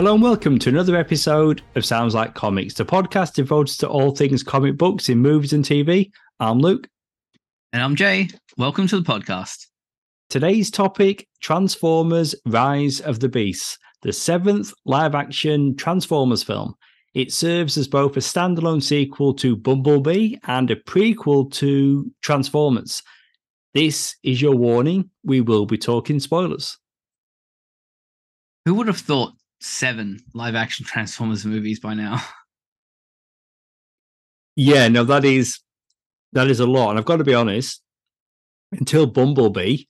Hello and welcome to another episode of Sounds Like Comics, the podcast devoted to all things comic books in movies and TV. I'm Luke. And I'm Jay. Welcome to the podcast. Today's topic Transformers Rise of the Beasts, the seventh live action Transformers film. It serves as both a standalone sequel to Bumblebee and a prequel to Transformers. This is your warning. We will be talking spoilers. Who would have thought seven live action Transformers movies by now? Yeah, no, that is that is a lot. And I've got to be honest, until Bumblebee,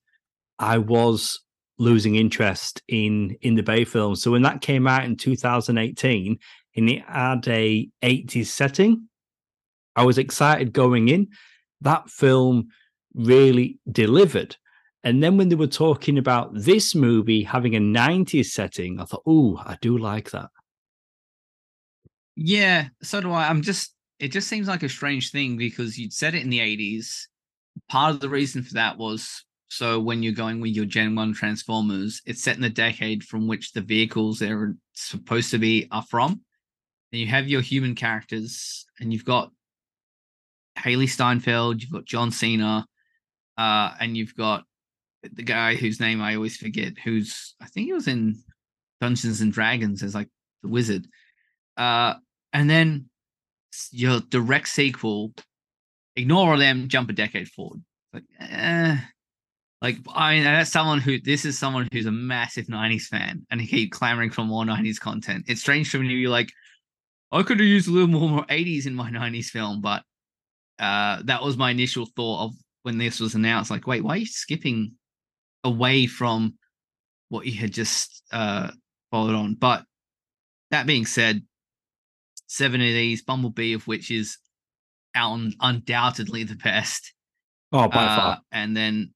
I was losing interest in in the Bay film. So when that came out in 2018 and it had a 80s setting, I was excited going in. That film really delivered. And then when they were talking about this movie having a 90s setting, I thought, oh, I do like that. Yeah, so do I. I'm just, it just seems like a strange thing because you'd said it in the 80s. Part of the reason for that was so when you're going with your Gen 1 Transformers, it's set in the decade from which the vehicles they're supposed to be are from. And you have your human characters, and you've got Hailee Steinfeld, you've got John Cena, uh, and you've got the guy whose name I always forget, who's I think he was in Dungeons and Dragons as like the wizard. Uh, and then your direct sequel, ignore all them, jump a decade forward. Like, eh. like I mean, that's someone who this is someone who's a massive '90s fan, and he keep clamoring for more '90s content. It's strange for me to be like, I could have used a little more, more '80s in my '90s film, but uh, that was my initial thought of when this was announced. Like, wait, why are you skipping away from what you had just uh, followed on. But that being said, seven of these, Bumblebee of which is un- undoubtedly the best. Oh, by uh, far. And then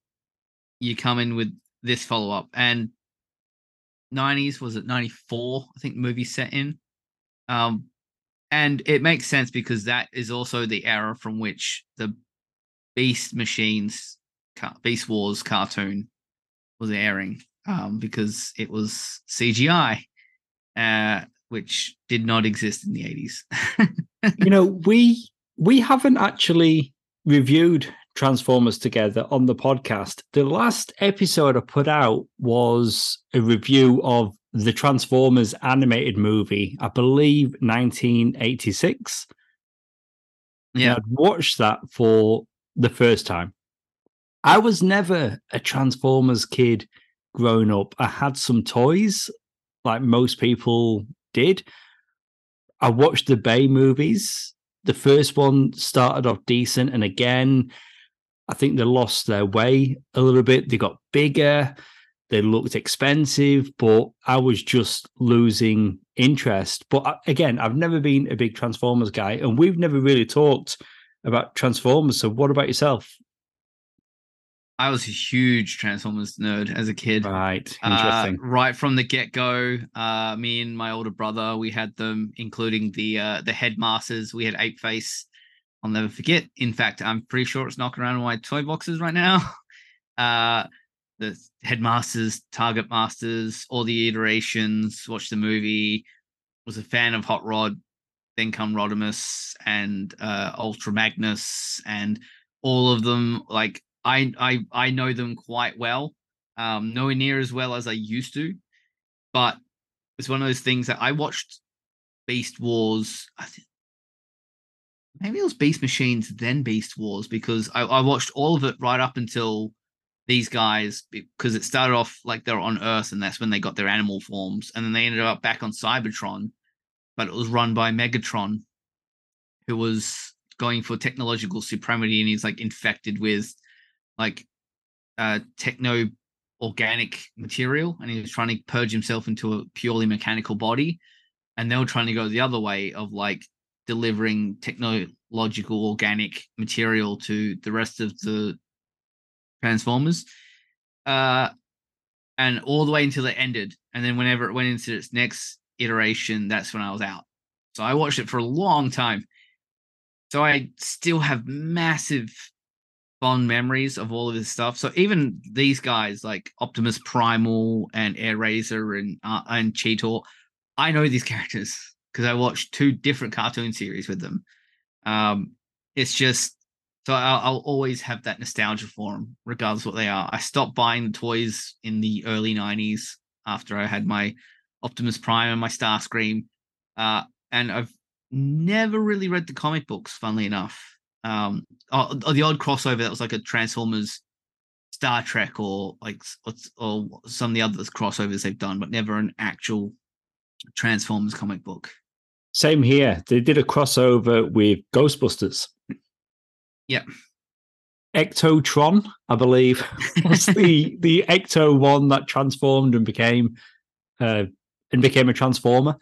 you come in with this follow up. And 90s, was it 94? I think movie set in. Um, and it makes sense because that is also the era from which the Beast Machines, Beast Wars cartoon was airing um, because it was CGI, uh, which did not exist in the 80s. you know, we we haven't actually reviewed Transformers together on the podcast. The last episode I put out was a review of the Transformers animated movie, I believe 1986. Yeah, I'd watched that for the first time. I was never a Transformers kid growing up. I had some toys, like most people did. I watched the Bay movies. The first one started off decent, and again, I think they lost their way a little bit. They got bigger, they looked expensive, but I was just losing interest. But again, I've never been a big Transformers guy, and we've never really talked about Transformers. So, what about yourself? I was a huge Transformers nerd as a kid. Right. Uh, Interesting. Uh, right from the get go, uh, me and my older brother, we had them, including the uh, the headmasters. We had Ape Face. I'll never forget. In fact, I'm pretty sure it's knocking around in my toy boxes right now. Uh, the headmasters, target masters, all the iterations. Watched the movie. Was a fan of Hot Rod. Then come Rodimus and uh, Ultra Magnus and all of them. Like I I I know them quite well, um, nowhere near as well as I used to, but it's one of those things that I watched Beast Wars. I think maybe it was Beast Machines, then Beast Wars, because I, I watched all of it right up until these guys because it started off like they're on Earth, and that's when they got their animal forms, and then they ended up back on Cybertron, but it was run by Megatron, who was going for technological supremacy, and he's like infected with like uh, techno organic material and he was trying to purge himself into a purely mechanical body and they were trying to go the other way of like delivering technological organic material to the rest of the transformers uh and all the way until it ended and then whenever it went into its next iteration that's when i was out. So i watched it for a long time. So i still have massive fond memories of all of this stuff. So even these guys like Optimus Primal and Airazor and uh, and Cheetor, I know these characters because I watched two different cartoon series with them. Um, it's just so I'll, I'll, always have that nostalgia for them, regardless what they are. I stopped buying the toys in the early '90s after I had my Optimus Prime and my Starscream, uh, and I've never really read the comic books. Funnily enough, um, or, or the odd crossover that was like a Transformers Star Trek or like or some of the other crossovers they've done, but never an actual Transformers comic book. Same here. They did a crossover with Ghostbusters. Yeah. Ectotron, I believe, was the the Ecto one that transformed and became uh, and became a transformer.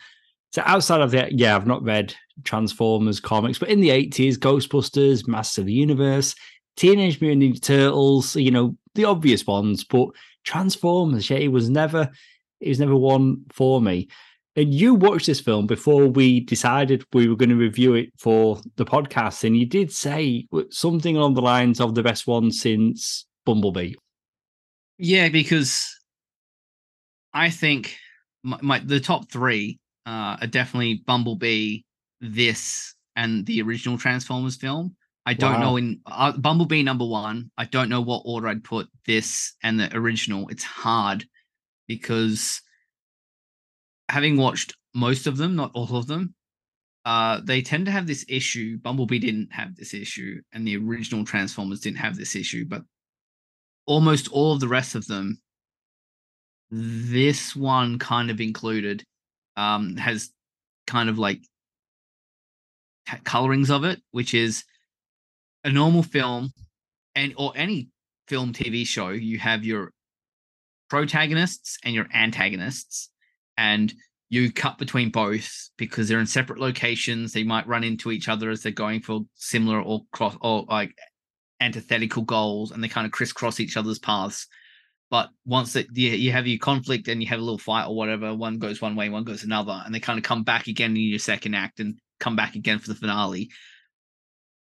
So outside of that, yeah, I've not read Transformers comics, but in the 80s, Ghostbusters, Masters of the Universe, Teenage Mutant Ninja Turtles, you know, the obvious ones, but Transformers, yeah, it was never it was never one for me. And you watched this film before we decided we were going to review it for the podcast, and you did say something along the lines of the best one since Bumblebee. Yeah, because I think my, my the top three uh, are definitely Bumblebee, this, and the original Transformers film. I don't wow. know in uh, Bumblebee number one. I don't know what order I'd put this and the original. It's hard because having watched most of them, not all of them, uh, they tend to have this issue. Bumblebee didn't have this issue, and the original Transformers didn't have this issue, but almost all of the rest of them, this one kind of included, um, has kind of like colorings of it, which is a normal film and or any film TV show, you have your protagonists and your antagonists, and you cut between both because they're in separate locations. They might run into each other as they're going for similar or cross or like antithetical goals, and they kind of crisscross each other's paths. But once that you, you have your conflict and you have a little fight or whatever, one goes one way, one goes another, and they kind of come back again in your second act and come back again for the finale.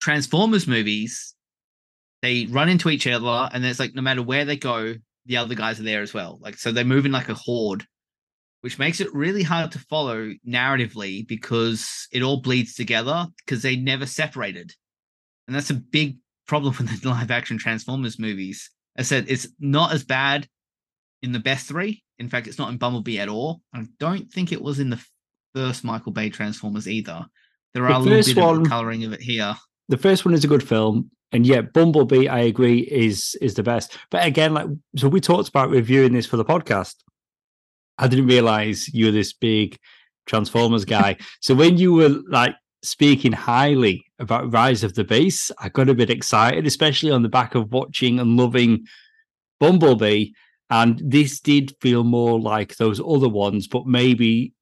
Transformers movies, they run into each other, and it's like no matter where they go, the other guys are there as well. Like so, they're moving like a horde, which makes it really hard to follow narratively because it all bleeds together because they never separated, and that's a big problem with the live action Transformers movies. I said it's not as bad in the best three. In fact, it's not in Bumblebee at all. I don't think it was in the first Michael Bay Transformers either. There are the a little bit one, of coloring of it here the first one is a good film, and yet Bumblebee, I agree, is is the best. But again, like so, we talked about reviewing this for the podcast. I didn't realize you're this big Transformers guy. so when you were like speaking highly about Rise of the Beasts, I got a bit excited, especially on the back of watching and loving Bumblebee. And this did feel more like those other ones, but maybe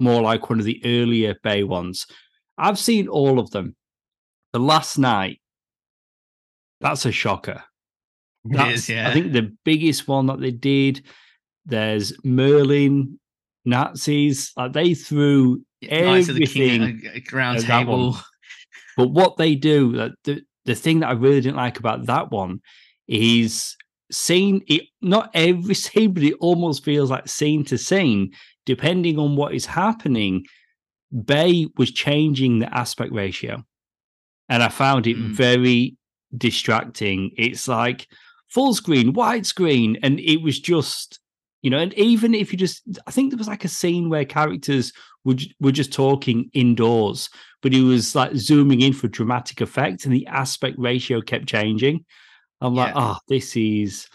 more like one of the earlier Bay ones. I've seen all of them the last night, that's a shocker. That's, yeah. I think the biggest one that they did. There's Merlin, Nazis. Like they threw everything the round table. But what they do, the the thing that I really didn't like about that one is scene. It not every scene, but it almost feels like scene to scene, depending on what is happening. Bay was changing the aspect ratio and I found it mm. very distracting. It's like full screen, widescreen, and it was just you know. And even if you just, I think there was like a scene where characters were were just talking indoors, but he was like zooming in for dramatic effect, and the aspect ratio kept changing. I'm yeah. like, oh, this is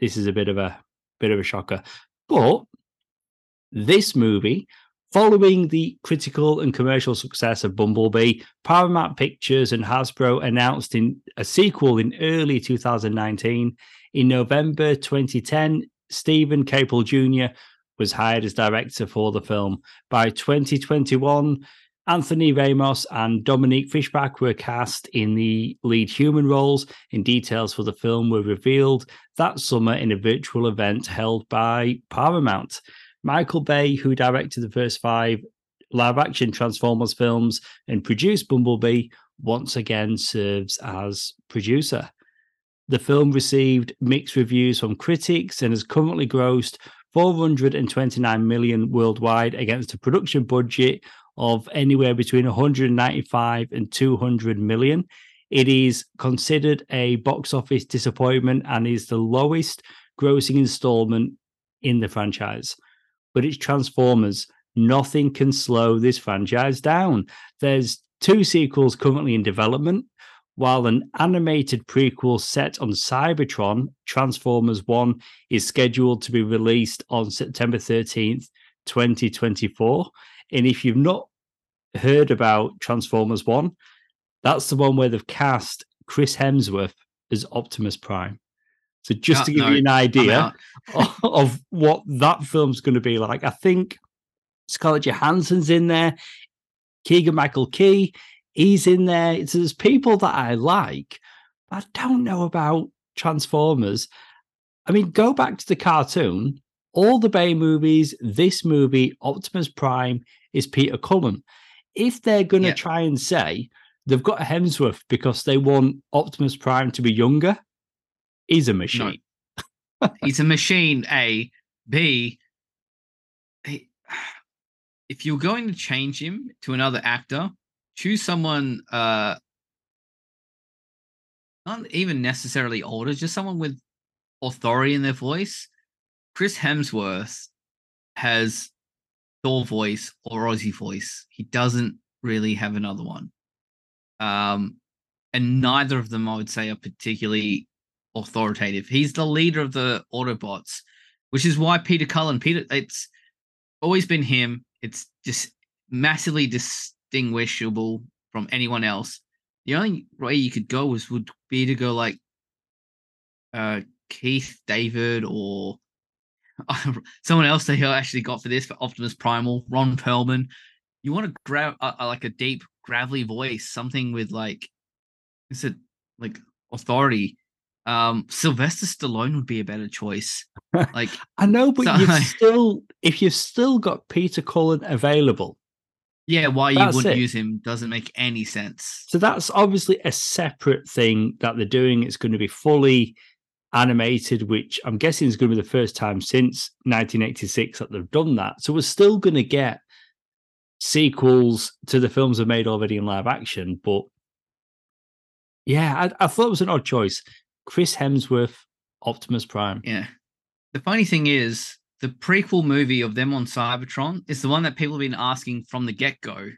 this is a bit of a bit of a shocker, but this movie Following the critical and commercial success of Bumblebee, Paramount Pictures and Hasbro announced in a sequel in early 2019. In November 2010, Steven Caple Jr. was hired as director for the film. By 2021, Anthony Ramos and Dominique Fishback were cast in the lead human roles, and details for the film were revealed that summer in a virtual event held by Paramount. Michael Bay, who directed the first five live action Transformers films and produced Bumblebee, once again serves as producer. The film received mixed reviews from critics and has currently grossed 429 million worldwide against a production budget of anywhere between 195 and 200 million. It is considered a box office disappointment and is the lowest grossing installment in the franchise. But it's Transformers. Nothing can slow this franchise down. There's two sequels currently in development, while an animated prequel set on Cybertron, Transformers 1, is scheduled to be released on September 13th, 2024. And if you've not heard about Transformers 1, that's the one where they've cast Chris Hemsworth as Optimus Prime. So just ah, to give no, you an idea of what that film's going to be like, I think Scarlett Johansson's in there, Keegan Michael Key, he's in there. It's there's people that I like. I don't know about Transformers. I mean, go back to the cartoon. All the Bay movies, this movie, Optimus Prime, is Peter Cullen. If they're going to Yeah. try and say they've got a Hemsworth because they want Optimus Prime to be younger, he's a machine. He's a machine. A, B. If you're going to change him to another actor, choose someone uh not even necessarily older, just someone with authority in their voice. Chris Hemsworth has Thor voice or Aussie voice. He doesn't really have another one. Um, and neither of them, I would say, are particularly authoritative. He's the leader of the Autobots, which is why Peter Cullen, Peter, it's always been him. It's just massively distinguishable from anyone else. The only way you could go was would be to go like uh Keith David or someone else that he actually got for this for Optimus Primal, Ron Perlman. You want to grab uh, uh, like a deep, gravelly voice, something with like, is it like authority? Um, Sylvester Stallone would be a better choice. Like, I know, but So- you've still, if you've still got Peter Cullen available, yeah, why you wouldn't it. use him doesn't make any sense. So that's obviously a separate thing that they're doing. It's going to be fully animated, which I'm guessing is going to be the first time since 1986 that they've done that. So we're still going to get sequels to the films they've made already in live action. But yeah, I, I thought it was an odd choice. Chris Hemsworth, Optimus Prime. Yeah. The funny thing is, the prequel movie of them on Cybertron is the one that people have been asking from the get go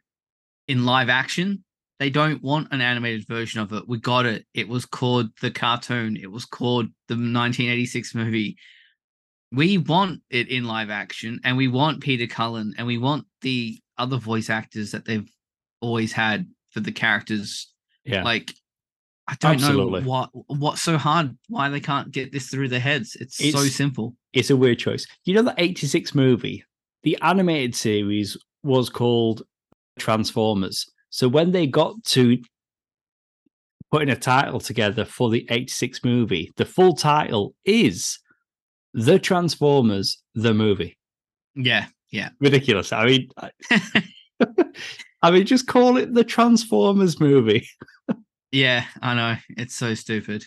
in live action. They don't want an animated version of it. We got it. It was called the cartoon, it was called the 1986 movie. We want it in live action, and we want Peter Cullen, and we want the other voice actors that they've always had for the characters Yeah. like I don't Absolutely. know what what's so hard. Why they can't get this through their heads? It's, so simple. It's a weird choice. You know, the 86 movie, the animated series was called Transformers. So when they got to putting a title together for the 86 movie, the full title is The Transformers, the movie. Yeah, yeah. Ridiculous. I mean, I, I mean, just call it the Transformers movie. yeah, I know. It's so stupid.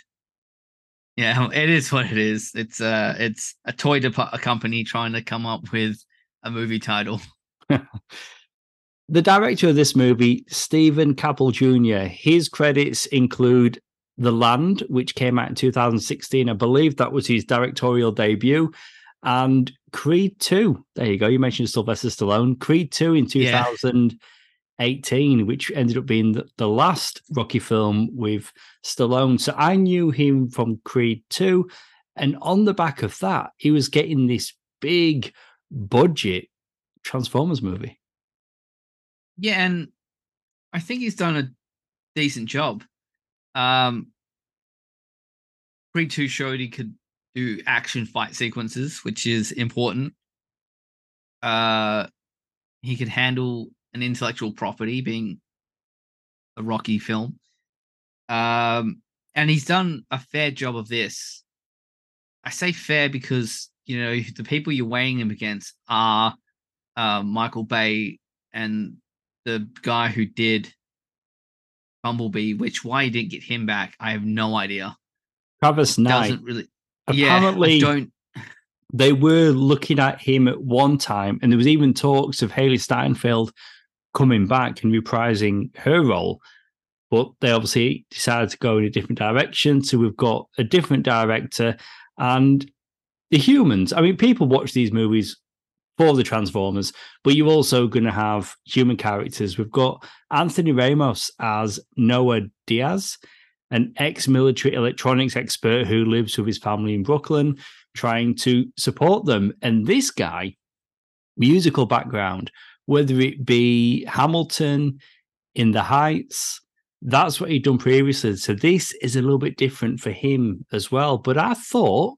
Yeah, it is what it is. It's uh it's a toy depa- a company trying to come up with a movie title. the director of this movie, Steven Caple Jr., his credits include The Land, which came out in 2016. I believe that was his directorial debut. And Creed 2. There you go. You mentioned Sylvester Stallone. Creed 2 in Yeah. 2018, which ended up being the, the last Rocky film with Stallone. So I knew him from Creed 2. And on the back of that, he was getting this big budget Transformers movie. Yeah, and I think he's done a decent job. Um Creed 2 showed he could do action fight sequences, which is important. Uh he could handle an intellectual property being a Rocky film. Um and he's done a fair job of this. I say fair because you know the people you're weighing him against are uh, Michael Bay and the guy who did Bumblebee, which why he didn't get him back, I have no idea. Travis Knight. Doesn't really. Yeah, Apparently, don't. they were looking at him at one time, and there was even talks of Hailee Steinfeld coming back and reprising her role. But they obviously decided to go in a different direction. So we've got a different director and the humans. I mean, people watch these movies for the Transformers, but you're also going to have human characters. We've got Anthony Ramos as Noah Diaz, an ex military electronics expert who lives with his family in Brooklyn, trying to support them. And this guy, musical background, whether it be Hamilton, In the Heights, that's what he'd done previously. So this is a little bit different for him as well. But I thought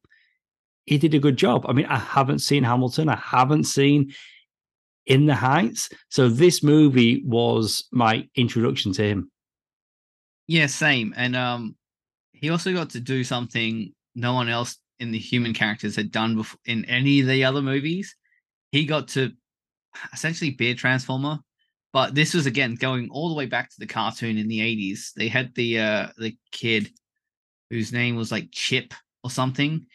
he did a good job. I mean, I haven't seen Hamilton, I haven't seen In the Heights. So this movie was my introduction to him. Yeah, same. And um he also got to do something no one else in the human characters had done before in any of the other movies. He got to essentially be a transformer but this was again going all the way back to the cartoon in the 80s they had the uh the kid whose name was like chip or something.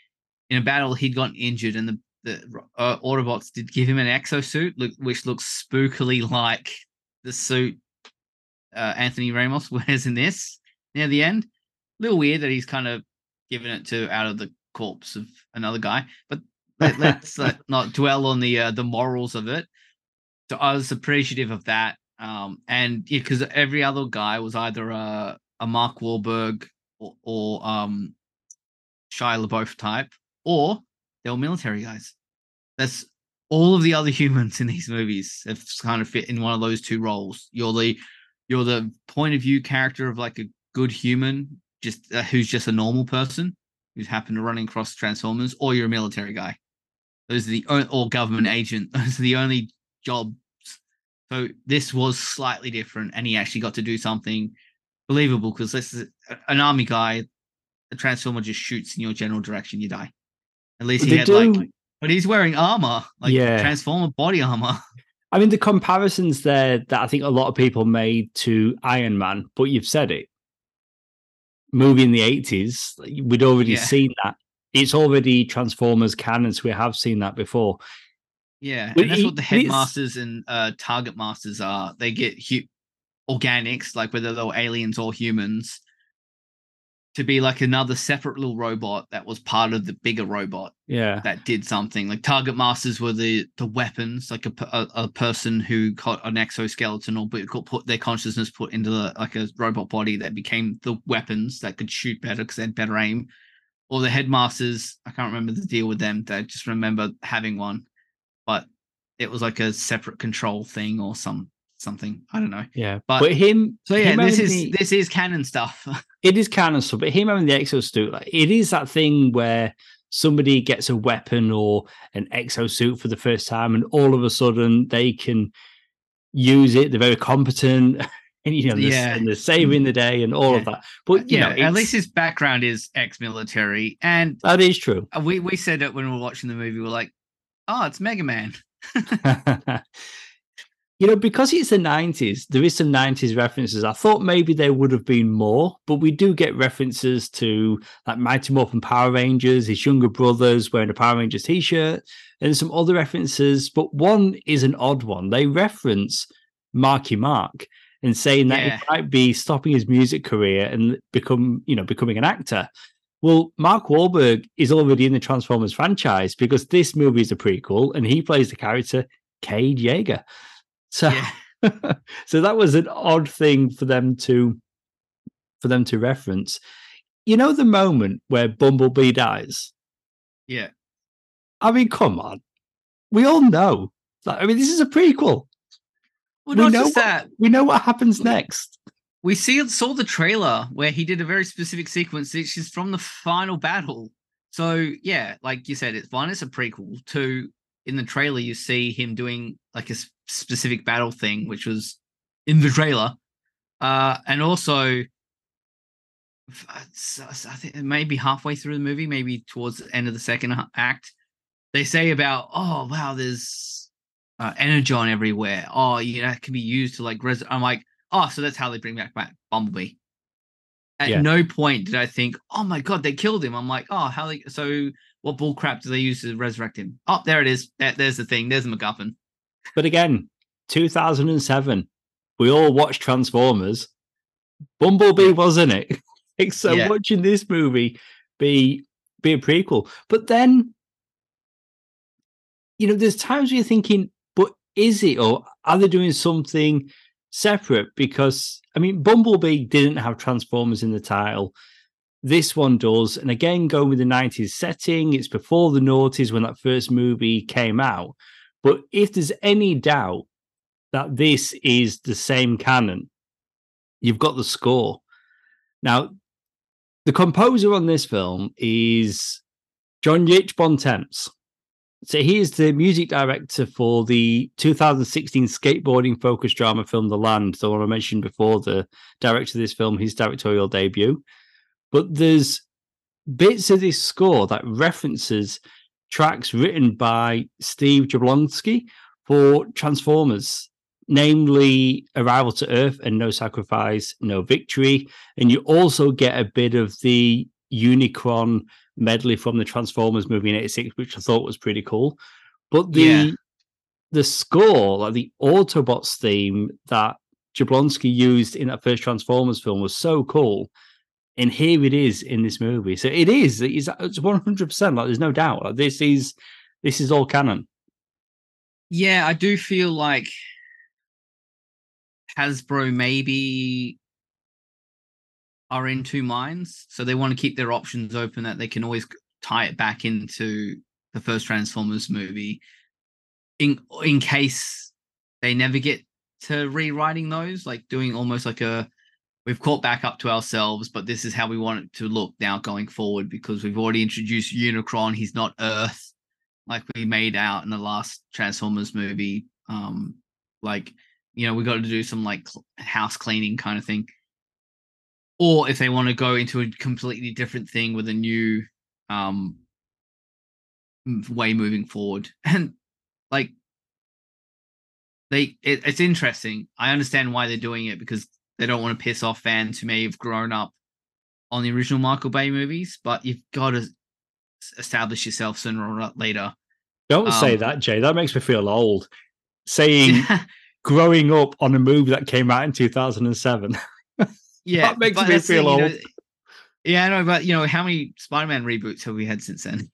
In a battle he'd gotten injured and the the uh, autobots did give him an exosuit look, which looks spookily like the suit uh, anthony ramos wears in this near the end. A little weird that he's kind of given it to out of the corpse of another guy but let, us uh, not dwell on the uh, the morals of it so I was appreciative of that. Um, and yeah, because every other guy was either a, a Mark Wahlberg or, or um, Shia LaBeouf type, or they were military guys. That's all of the other humans in these movies have kind of fit in one of those two roles. You're the you're the point of view character of like a good human, just uh, who's just a normal person who's happened to running across Transformers, or you're a military guy. Those are the or government agent. Those are the only jobs. So this was slightly different, and he actually got to do something believable because this is an army guy. The transformer just shoots in your general direction, you die. At least he they had do... like, but he's wearing armor, like yeah. transformer body armor. I mean, the comparisons there that I think a lot of people made to Iron Man, but you've said it. Movie in the eighties, we'd already yeah. seen that. It's already Transformers canon, so we have seen that before. Yeah, and that's what the headmasters and uh, target masters are. They get hu- organics, like whether they're aliens or humans, to be like another separate little robot that was part of the bigger robot. Yeah, that did something. Like target masters were the the weapons, like a a, a person who got an exoskeleton or put, put their consciousness put into the, like a robot body that became the weapons that could shoot better because they had better aim. Or the headmasters, I can't remember the deal with them. I just remember having one but it was like a separate control thing or some something. I don't know. Yeah, but, but him. So yeah, him this is the, this is canon stuff. it is canon stuff, but him having the exosuit, like it is that thing where somebody gets a weapon or an exosuit for the first time, and all of a sudden they can use it. They're very competent. And you know, yeah, and they're saving the day and all yeah. of that. But you yeah, know, at least his background is ex-military, and that is true. We we said it when we were watching the movie. We're like, oh, it's Mega Man. you know, because it's the 90s, there is some 90s references. I thought maybe there would have been more, but we do get references to like Mighty Morphin Power Rangers, his younger brothers wearing a Power Rangers t shirt, and some other references. But one is an odd one. They reference Marky Mark and saying that yeah. he might be stopping his music career and become, you know, becoming an actor. Well, Mark Wahlberg is already in the Transformers franchise because this movie is a prequel and he plays the character Cade Yeager. So, yeah. so that was an odd thing for them to for them to reference. You know the moment where Bumblebee dies? Yeah. I mean, come on. We all know. I mean, this is a prequel. Well, we know what, that. We know what happens next we see saw the trailer where he did a very specific sequence, which is from the final battle. So yeah, like you said, it's one, it's a prequel. Two, in the trailer, you see him doing like a specific battle thing, which was in the trailer. Uh, and also, I think maybe halfway through the movie, maybe towards the end of the second act, they say about, oh wow, there's uh, energon everywhere. Oh, yeah, it can be used to like res. I'm like, oh, so that's how they bring back, Bumblebee. At yeah. no point did I think, oh my god, they killed him. I'm like, oh, how they so what bull crap do they use to resurrect him? Oh, there it is. There's the thing. There's the MacGuffin. But again, 2007, we all watched Transformers. Bumblebee wasn't it? so Yeah. watching this movie be be a prequel, but then you know, there's times where you're thinking, but is it or are they doing something separate? Because I mean, Bumblebee didn't have Transformers in the title. This one does, and again, going with the 90s setting, it's before the noughties when that first movie came out. But if there's any doubt that this is the same canon, you've got the score. Now, the composer on this film is Jongnic Bontemps. So he is the music director for the 2016 skateboarding focused drama film The Land, the one I mentioned before, the director of this film, his directorial debut. But there's bits of this score that references tracks written by Steve Jablonsky for Transformers, namely Arrival to Earth and No Sacrifice, No Victory. And you also get a bit of the Unicron medley from the Transformers movie in 86, which I thought was pretty cool. But the Yeah. the score, like the Autobots theme that Jablonsky used in that first Transformers film was so cool. And here it is in this movie. So it is, it's, it's 100%. Like there's no doubt. Like this is, this is all canon. Yeah, I do feel like Hasbro maybe are in two minds. So they want to keep their options open that they can always tie it back into the first Transformers movie in in case they never get to rewriting those, like doing almost like a we've caught back up to ourselves, but this is how we want it to look now going forward because we've already introduced Unicron. He's not Earth like we made out in the last Transformers movie. Um, like you know, we got to do some like house cleaning kind of thing. Or if they want to go into a completely different thing with a new um way moving forward, and like they, it, it's interesting. I understand why they're doing it because they don't want to piss off fans who may have grown up on the original Michael Bay movies, but you've got to establish yourself sooner or later. Don't say Um, that, Jay. That makes me feel old. Saying growing up on a movie that came out in 2007. yeah, That makes me feel you know, old. yeah, I know, but you know, how many Spider-Man reboots have we had since then?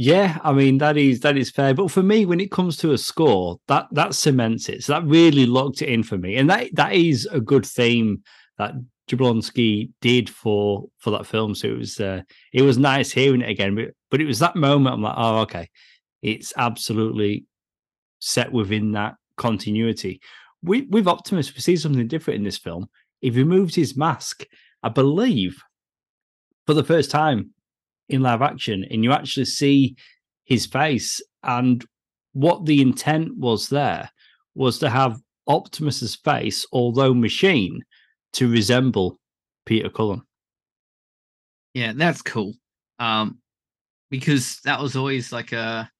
Yeah, I mean that is that is fair. But for me, when it comes to a score, that that cements it. So that really locked it in for me. And that that is a good theme that Jablonsky did for for that film. So it was uh, it was nice hearing it again. But but it was that moment I'm like, oh okay, it's absolutely set within that continuity. We with Optimus, we see something different in this film. He removes his mask, I believe, for the first time in live action, and you actually see his face. And what the intent was there was to have Optimus's face, although machine, to resemble Peter Cullen. Yeah, that's cool. Um, because that was always like a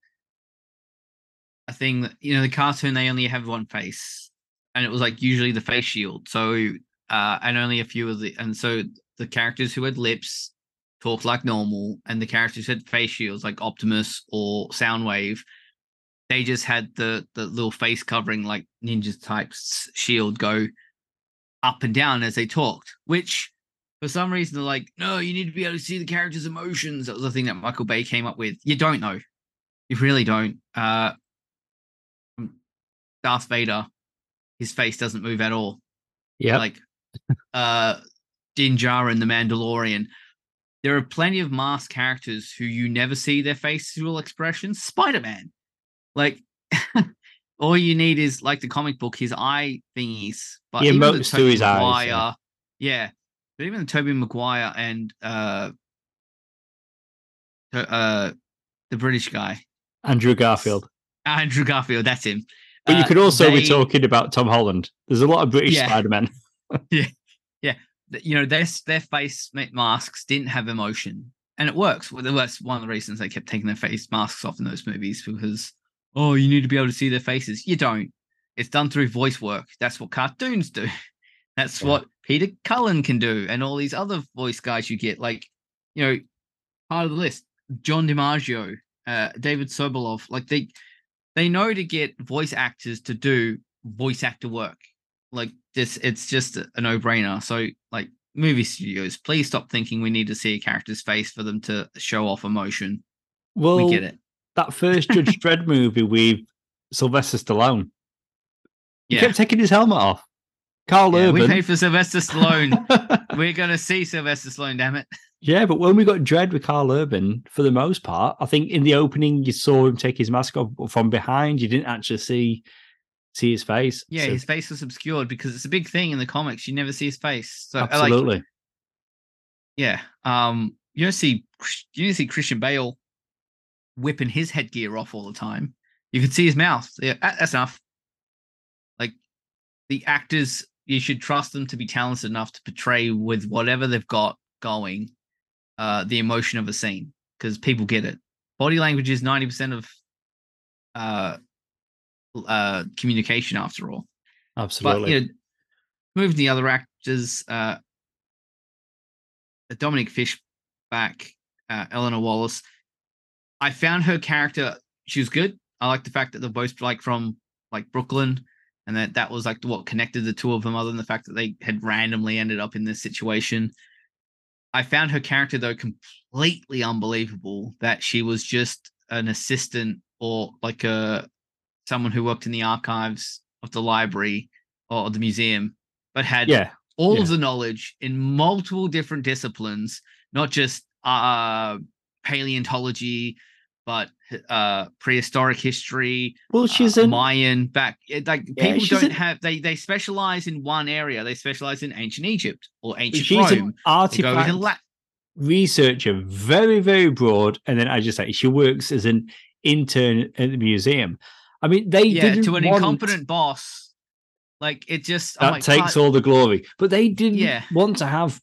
a thing that you know the cartoon they only have one face, and it was like usually the face shield. So uh, and only a few of the and so the characters who had lips talked like normal, and the characters who had face shields like Optimus or Soundwave, they just had the the little face covering like ninja types shield go up and down as they talked, which for some reason they're like, no, you need to be able to see the character's emotions. That was the thing that Michael Bay came up with. You don't know. You really don't. Uh Darth Vader, his face doesn't move at all. Yeah, Like uh Din Djarin and the Mandalorian. There are plenty of masked characters who you never see their facial expressions. Spider-Man. Like all you need is like the comic book, his eye thingies. But He even the emotes through Tobey his eyes, yeah. yeah. But even the Tobey Maguire and uh to- uh the British guy, Andrew Garfield. Andrew Garfield, that's him. But you Uh, could also be they- talking about Tom Holland. There's a lot of British Yeah. Spider-Men. th- you know their their face masks didn't have emotion and it works well that's one of the reasons they kept taking their face masks off in those movies because oh you need to be able to see their faces you don't it's done through voice work that's what cartoons do that's Yeah. what peter cullen can do and all these other voice guys you get like you know part of the list John DiMaggio, uh, David Sobolov, like they they know to get voice actors to do voice actor work. Like this, it's just a no brainer. So like movie studios, please stop thinking we need to see a character's face for them to show off emotion. Well, we get it. That first Judge Dredd movie with Sylvester Stallone, he Yeah. kept taking his helmet off. Carl Yeah, we paid for Sylvester Stallone. We're gonna see Sylvester Stallone, damn it. Yeah, but when we got Dredd with Karl Urban, for the most part, I think in the opening you saw him take his mask off from behind. You didn't actually see see his face. Yeah, So- his face was obscured because it's a big thing in the comics. You never see his face. So uh, like, absolutely. yeah. Um, you don't see you don't see Christian Bale whipping his headgear off all the time. You can see his mouth. Yeah, that's enough. Like the actors, you should trust them to be talented enough to portray with whatever they've got going, uh, the emotion of a scene because people get it. Body language is ninety percent of uh, uh, communication after all. absolutely. But you know, moving the other actors, uh, Dominique Fishback, uh, Eleanor Wallace. I found her character; she was good. I like the fact that they're both like from like Brooklyn, and that that was like what connected the two of them, other than the fact that they had randomly ended up in this situation. I found her character though completely unbelievable. That she was just an assistant or like a someone who worked in the archives of the library or the museum, but had yeah. all yeah. of the knowledge in multiple different disciplines, not just uh paleontology, but uh prehistoric history, Well, uh, she's in Mayan back. Like Yeah, people don't an- have they they specialize in one area. They specialize in ancient Egypt or ancient she's Rome. an artifact La- researcher, very, very broad. And then I just say she works as an intern at the museum. I mean, they yeah didn't to an want- incompetent boss. Like it just oh that like, takes "God, all the glory. But they didn't Yeah. want to have.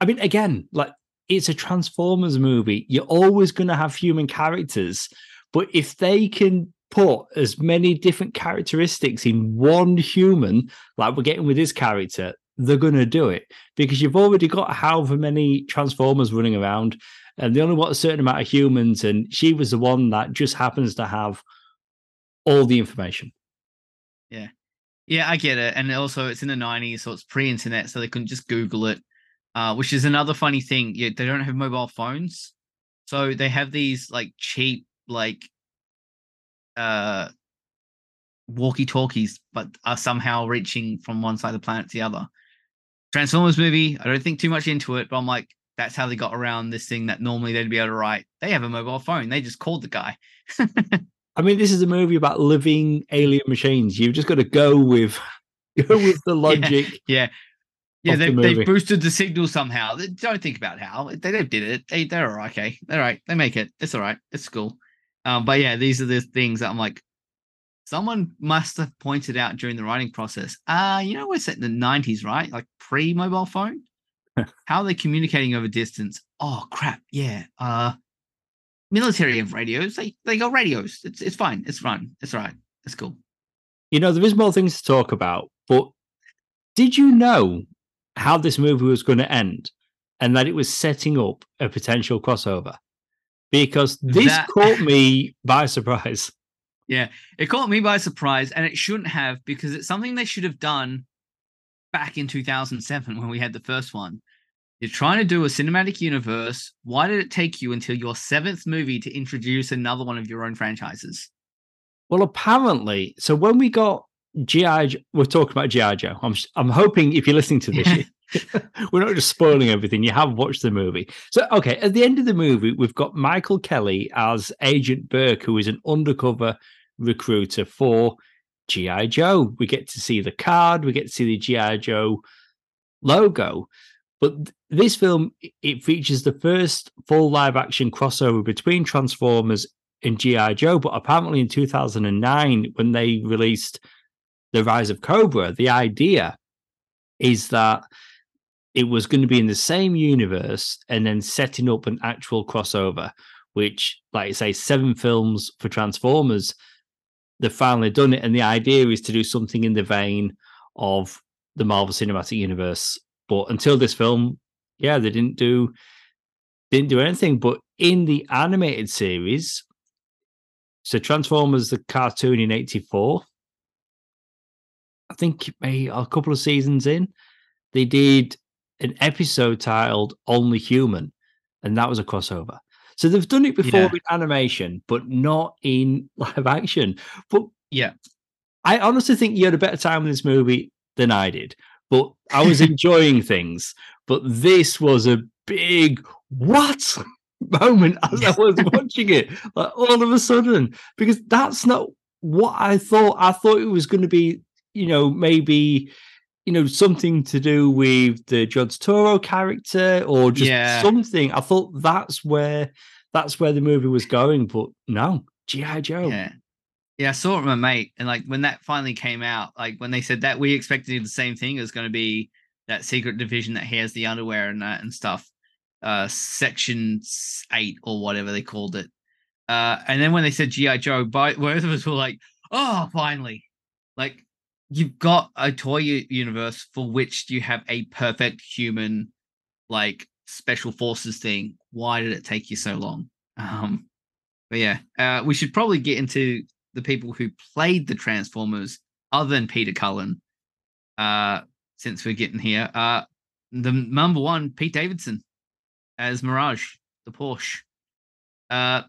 I mean, again, like it's a Transformers movie. You're always going to have human characters, but if they can put as many different characteristics in one human, like we're getting with this character, they're going to do it because you've already got however many Transformers running around, and they only want a certain amount of humans. And she was the one that just happens to have all the information. Yeah, Yeah, I get it. And also, it's in the 90s, so it's pre internet, so they couldn't just Google it, uh, which is another funny thing. Yeah, they don't have mobile phones. So they have these like cheap, like, uh, walkie talkies, but are somehow reaching from one side of the planet to the other. Transformers movie, I don't think too much into it, but I'm like, that's how they got around this thing that normally they'd be able to write. They have a mobile phone. They just called the guy. I mean, this is a movie about living alien machines. You've just got to go with go with the logic. Yeah. Yeah, the they they movie. boosted the signal somehow. They- Don't think about how they, they did it. They they're all right, okay. They're all right. They make it. It's all right. It's cool. Um, but yeah, these are the things that I'm like, someone must have pointed out during the writing process. Uh, you know, we're set in the 90s, right? Like pre-mobile phone. how are they communicating over distance? Oh crap, yeah. Uh military have radios. They they got radios. It's it's fine. It's fine. It's all right. It's cool. You know, there is more things to talk about, but did you know how this movie was going to end and that it was setting up a potential crossover? Because this That- caught me by surprise. Yeah, it caught me by surprise, and it shouldn't have because it's something they should have done back in 2007 when we had the first one. You're trying to do a cinematic universe. Why did it take you until your seventh movie to introduce another one of your own franchises? Well, apparently, so when we got GI, we're talking about GI Joe. I'm I'm hoping if you're listening to this, you- we're not just spoiling everything. You have watched the movie. So, okay, at the end of the movie, we've got Michael Kelly as Agent Burke, who is an undercover recruiter for GI Joe. We get to see the card, we get to see the GI Joe logo. But this film, it features the first full live action crossover between Transformers and GI Joe. But apparently, in 2009, when they released The Rise of Cobra, the idea is that it was going to be in the same universe and then setting up an actual crossover, which, like I say, seven films for Transformers. They've finally done it, and the idea is to do something in the vein of the Marvel Cinematic Universe. But until this film, yeah, they didn't do didn't do anything. But in the animated series, so Transformers the cartoon in '84, I think maybe a couple of seasons in, they did an episode titled "Only Human," and that was a crossover. So they've done it before Yeah. in animation, but not in live action. But Yeah. I honestly think you had a better time with this movie than I did. But I was enjoying things. But this was a big what moment as I was watching it. Like all of a sudden, because that's not what I thought. I thought it was going to be, you know, maybe, you know, something to do with the Judge Toro character or just Yeah. something. I thought that's where that's where the movie was going. But no, G.I. Joe. Yeah. Yeah, I saw it with my mate, and like when that finally came out, like when they said that, we expected the same thing. It was going to be that secret division that has the underwear and that and stuff, uh, section eight or whatever they called it. Uh, and then when they said GI Joe, both both of us were like, "Oh, finally!" Like you've got a toy universe for which you have a perfect human, like special forces thing. Why did it take you so long? Um, but yeah, uh, we should probably get into the people who played the Transformers other than Peter Cullen. Uh, since we're getting here, uh, the number one, Pete Davidson as Mirage, the Porsche. Uh,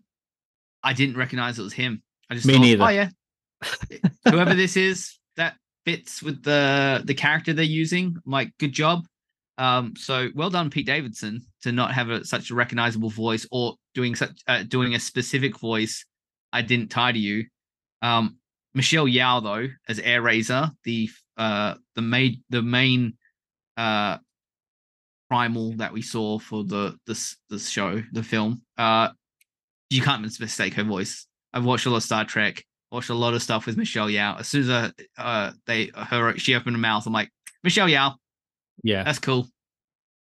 I didn't recognize it was him. I just Me thought, neither. oh yeah, whoever this is, that fits with the the character they're using. I'm like, good job. Um, so well done, Pete Davidson, to not have a, such a recognizable voice or doing such uh, doing a specific voice. I didn't tie to you. Um, Michelle Yeoh though as Airazor, the uh the main the main uh primal that we saw for the this this show, the film. Uh, you can't mistake her voice. I've watched a lot of Star Trek, watched a lot of stuff with Michelle Yeoh. As soon as uh, they her she opened her mouth, I'm like Michelle Yeoh, Yeah. that's cool.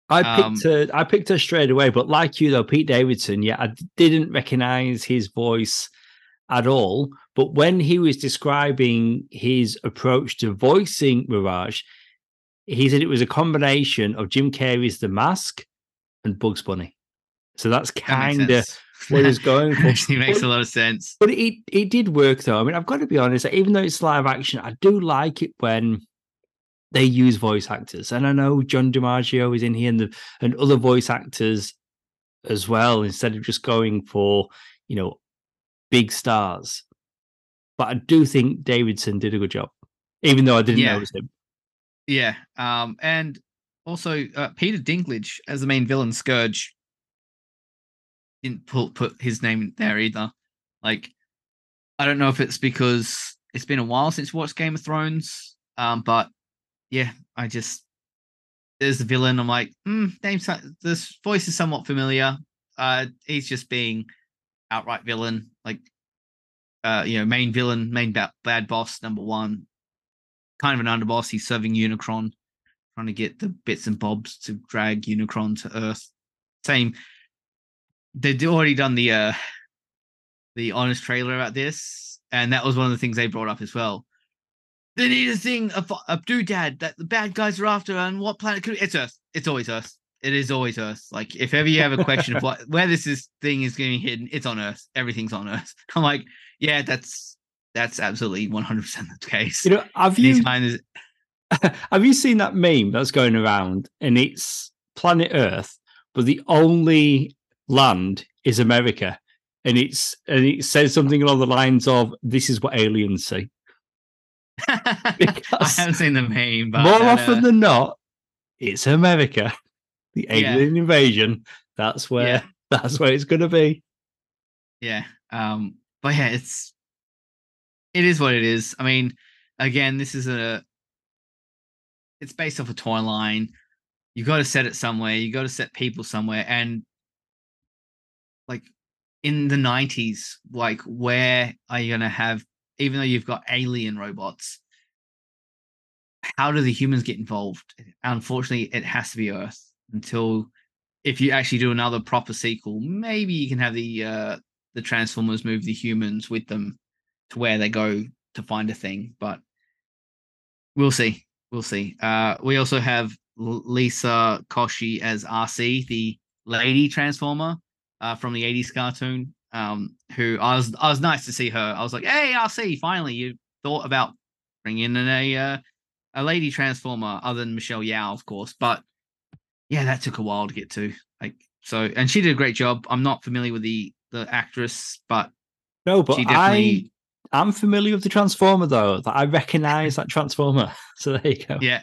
I Um, picked her. I picked her straight away. But like you though, Pete Davidson, yeah, I didn't recognize his voice at all. But when he was describing his approach to voicing Mirage, he said it was a combination of Jim Carrey's The Mask and Bugs Bunny. So that's That kind of what he was going for. Actually makes But- a lot of sense. But it it did work though. I mean, I've got to be honest. Even though it's live action, I do like it when they use voice actors. And I know John DiMaggio is in here, and the and other voice actors as well. Instead of just going for you know big stars. But I do think Davidson did a good job, even though I didn't Yeah. notice him. Yeah. Um, and also uh, Peter Dinklage as the main villain, Scourge. Didn't put put his name there either. Like, I don't know if it's because it's been a while since we watched Game of Thrones. Um, but yeah, I just there's the villain. I'm like, hmm, name this voice is somewhat familiar. Uh, he's just being outright villain, like, uh, you know, main villain, main ba- bad boss number one, kind of an underboss. He's serving Unicron, trying to get the bits and bobs to drag Unicron to Earth. Same. They'd already done the uh the honest trailer about this, and that was one of the things they brought up as well. They need a thing, a, a doodad that the bad guys are after, and what planet could it's Earth? It's always Earth. It is always Earth. Like if ever you have a question of what where this is thing is getting hidden, it's on Earth. Everything's on Earth. I'm like, yeah, that's that's absolutely 100 percent the case. You know, have you of have you seen that meme that's going around? And it's planet Earth, but the only land is America, and it's and it says something along the lines of "This is what aliens see." I haven't seen the meme, but More often than not, it's America, the Yeah. alien invasion. That's where Yeah. that's where it's going to be. yeah. Um, but yeah, it's it is what it is. I mean, again, this is a it's based off a toy line. You got to set it somewhere. You got to set people somewhere, and like in the nineties, like where are you gonna have? Even though you've got alien robots, how do the humans get involved? Unfortunately, it has to be Earth until if you actually do another proper sequel, maybe you can have the uh the Transformers move the humans with them to where they go to find a thing, but we'll see. We'll see. Uh we also have Liza Koshy as Arcee, the lady transformer. uh, from the '80s cartoon. Um, who I was I was nice to see her. I was like, hey, Arcee, finally you thought about bringing in a uh, a lady transformer, other than Michelle Yeoh, of course. But yeah, that took a while to get to. Like so, and she did a great job. I'm not familiar with the the actress, but no, but she definitely. I am familiar with the Transformer though. That I recognize that Transformer. So there you go. Yeah,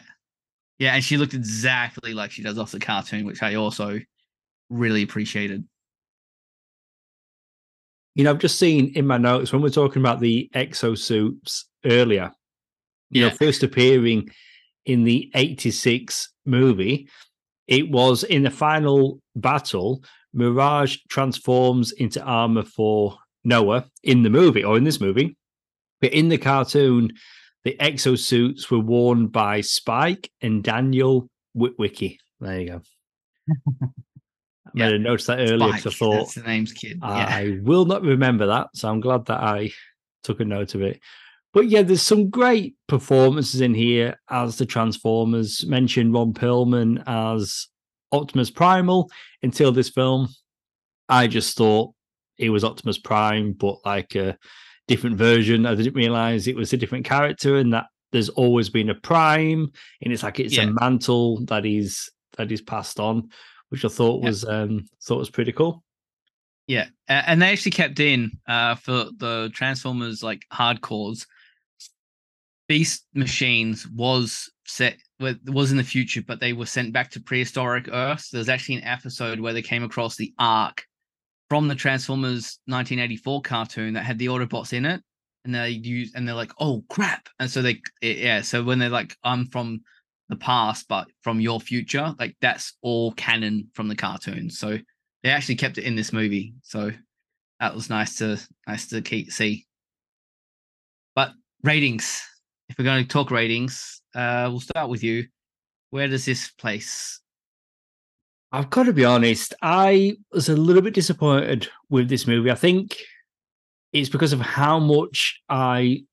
yeah, and she looked exactly like she does off the cartoon, which I also really appreciated. You know, I've just seen in my notes when we're talking about the exosuits earlier, you yeah. know, first appearing in the 86 movie, it was in the final battle, Mirage transforms into armor for Noah in the movie or in this movie. But in the cartoon, the exosuits were worn by Spike and Daniel Witwicky. There you go. I yeah. made a notice that earlier because I thought That's the name's kid. Yeah. I will not remember that, so I'm glad that I took a note of it. But yeah, there's some great performances in here as the Transformers. Mentioned Ron Perlman as Optimus Primal until this film. I just thought it was Optimus Prime, but like a different version. I didn't realize it was a different character and that there's always been a Prime, and it's like it's yeah. a mantle that he's that he's passed on, which I thought yeah. was um thought was pretty cool. Yeah, and they actually kept in uh for the Transformers like hardcores. Beast machines was set was in the future, but they were sent back to prehistoric Earth. There's actually an episode where they came across the Ark from the Transformers 1984 cartoon that had the Autobots in it, and they use and they're like, oh crap, and so they yeah, so when they're like, I'm from the past, but from your future, like that's all canon from the cartoon. So they actually kept it in this movie. So that was nice to nice to keep see. But ratings, if we're going to talk ratings, uh, we'll start with you. Where does this place? I've got to be honest. I was a little bit disappointed with this movie. I think it's because of how much I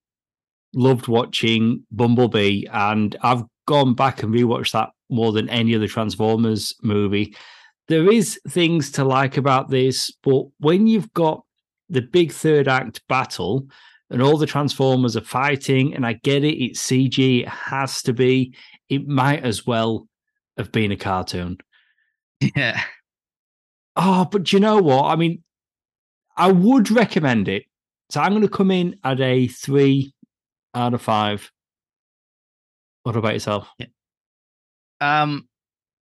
loved watching Bumblebee, and I've gone back and rewatched that more than any other Transformers movie. There is things to like about this, but when you've got the big third act battle and all the Transformers are fighting, and I get it, it's CG, it has to be. It might as well have been a cartoon. Yeah. Oh, but you know what? I mean, I would recommend it. So I'm going to come in at a three out of five. What about yourself? Yeah. Um,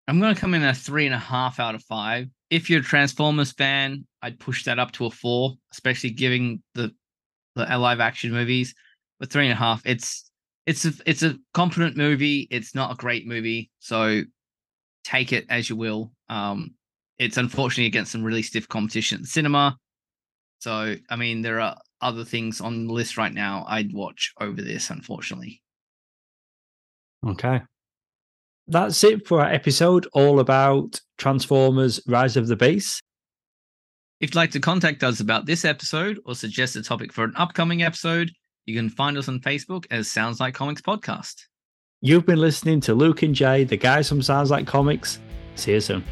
I'm going to come in a three and a half out of five. If you're a Transformers fan, I'd push that up to a four, especially giving the the live action movies. But three and a half, it's it's a it's a competent movie. It's not a great movie, so take it as you will. Um, it's unfortunately against some really stiff competition at cinema. So I mean, there are other things on the list right now I'd watch over this, unfortunately. Okay. That's it for our episode all about Transformers Rise of the Beast. If you'd like to contact us about this episode or suggest a topic for an upcoming episode, you can find us on Facebook as Sounds Like Comics Podcast. You've been listening to Luke and Jay, the guys from Sounds Like Comics. See you soon.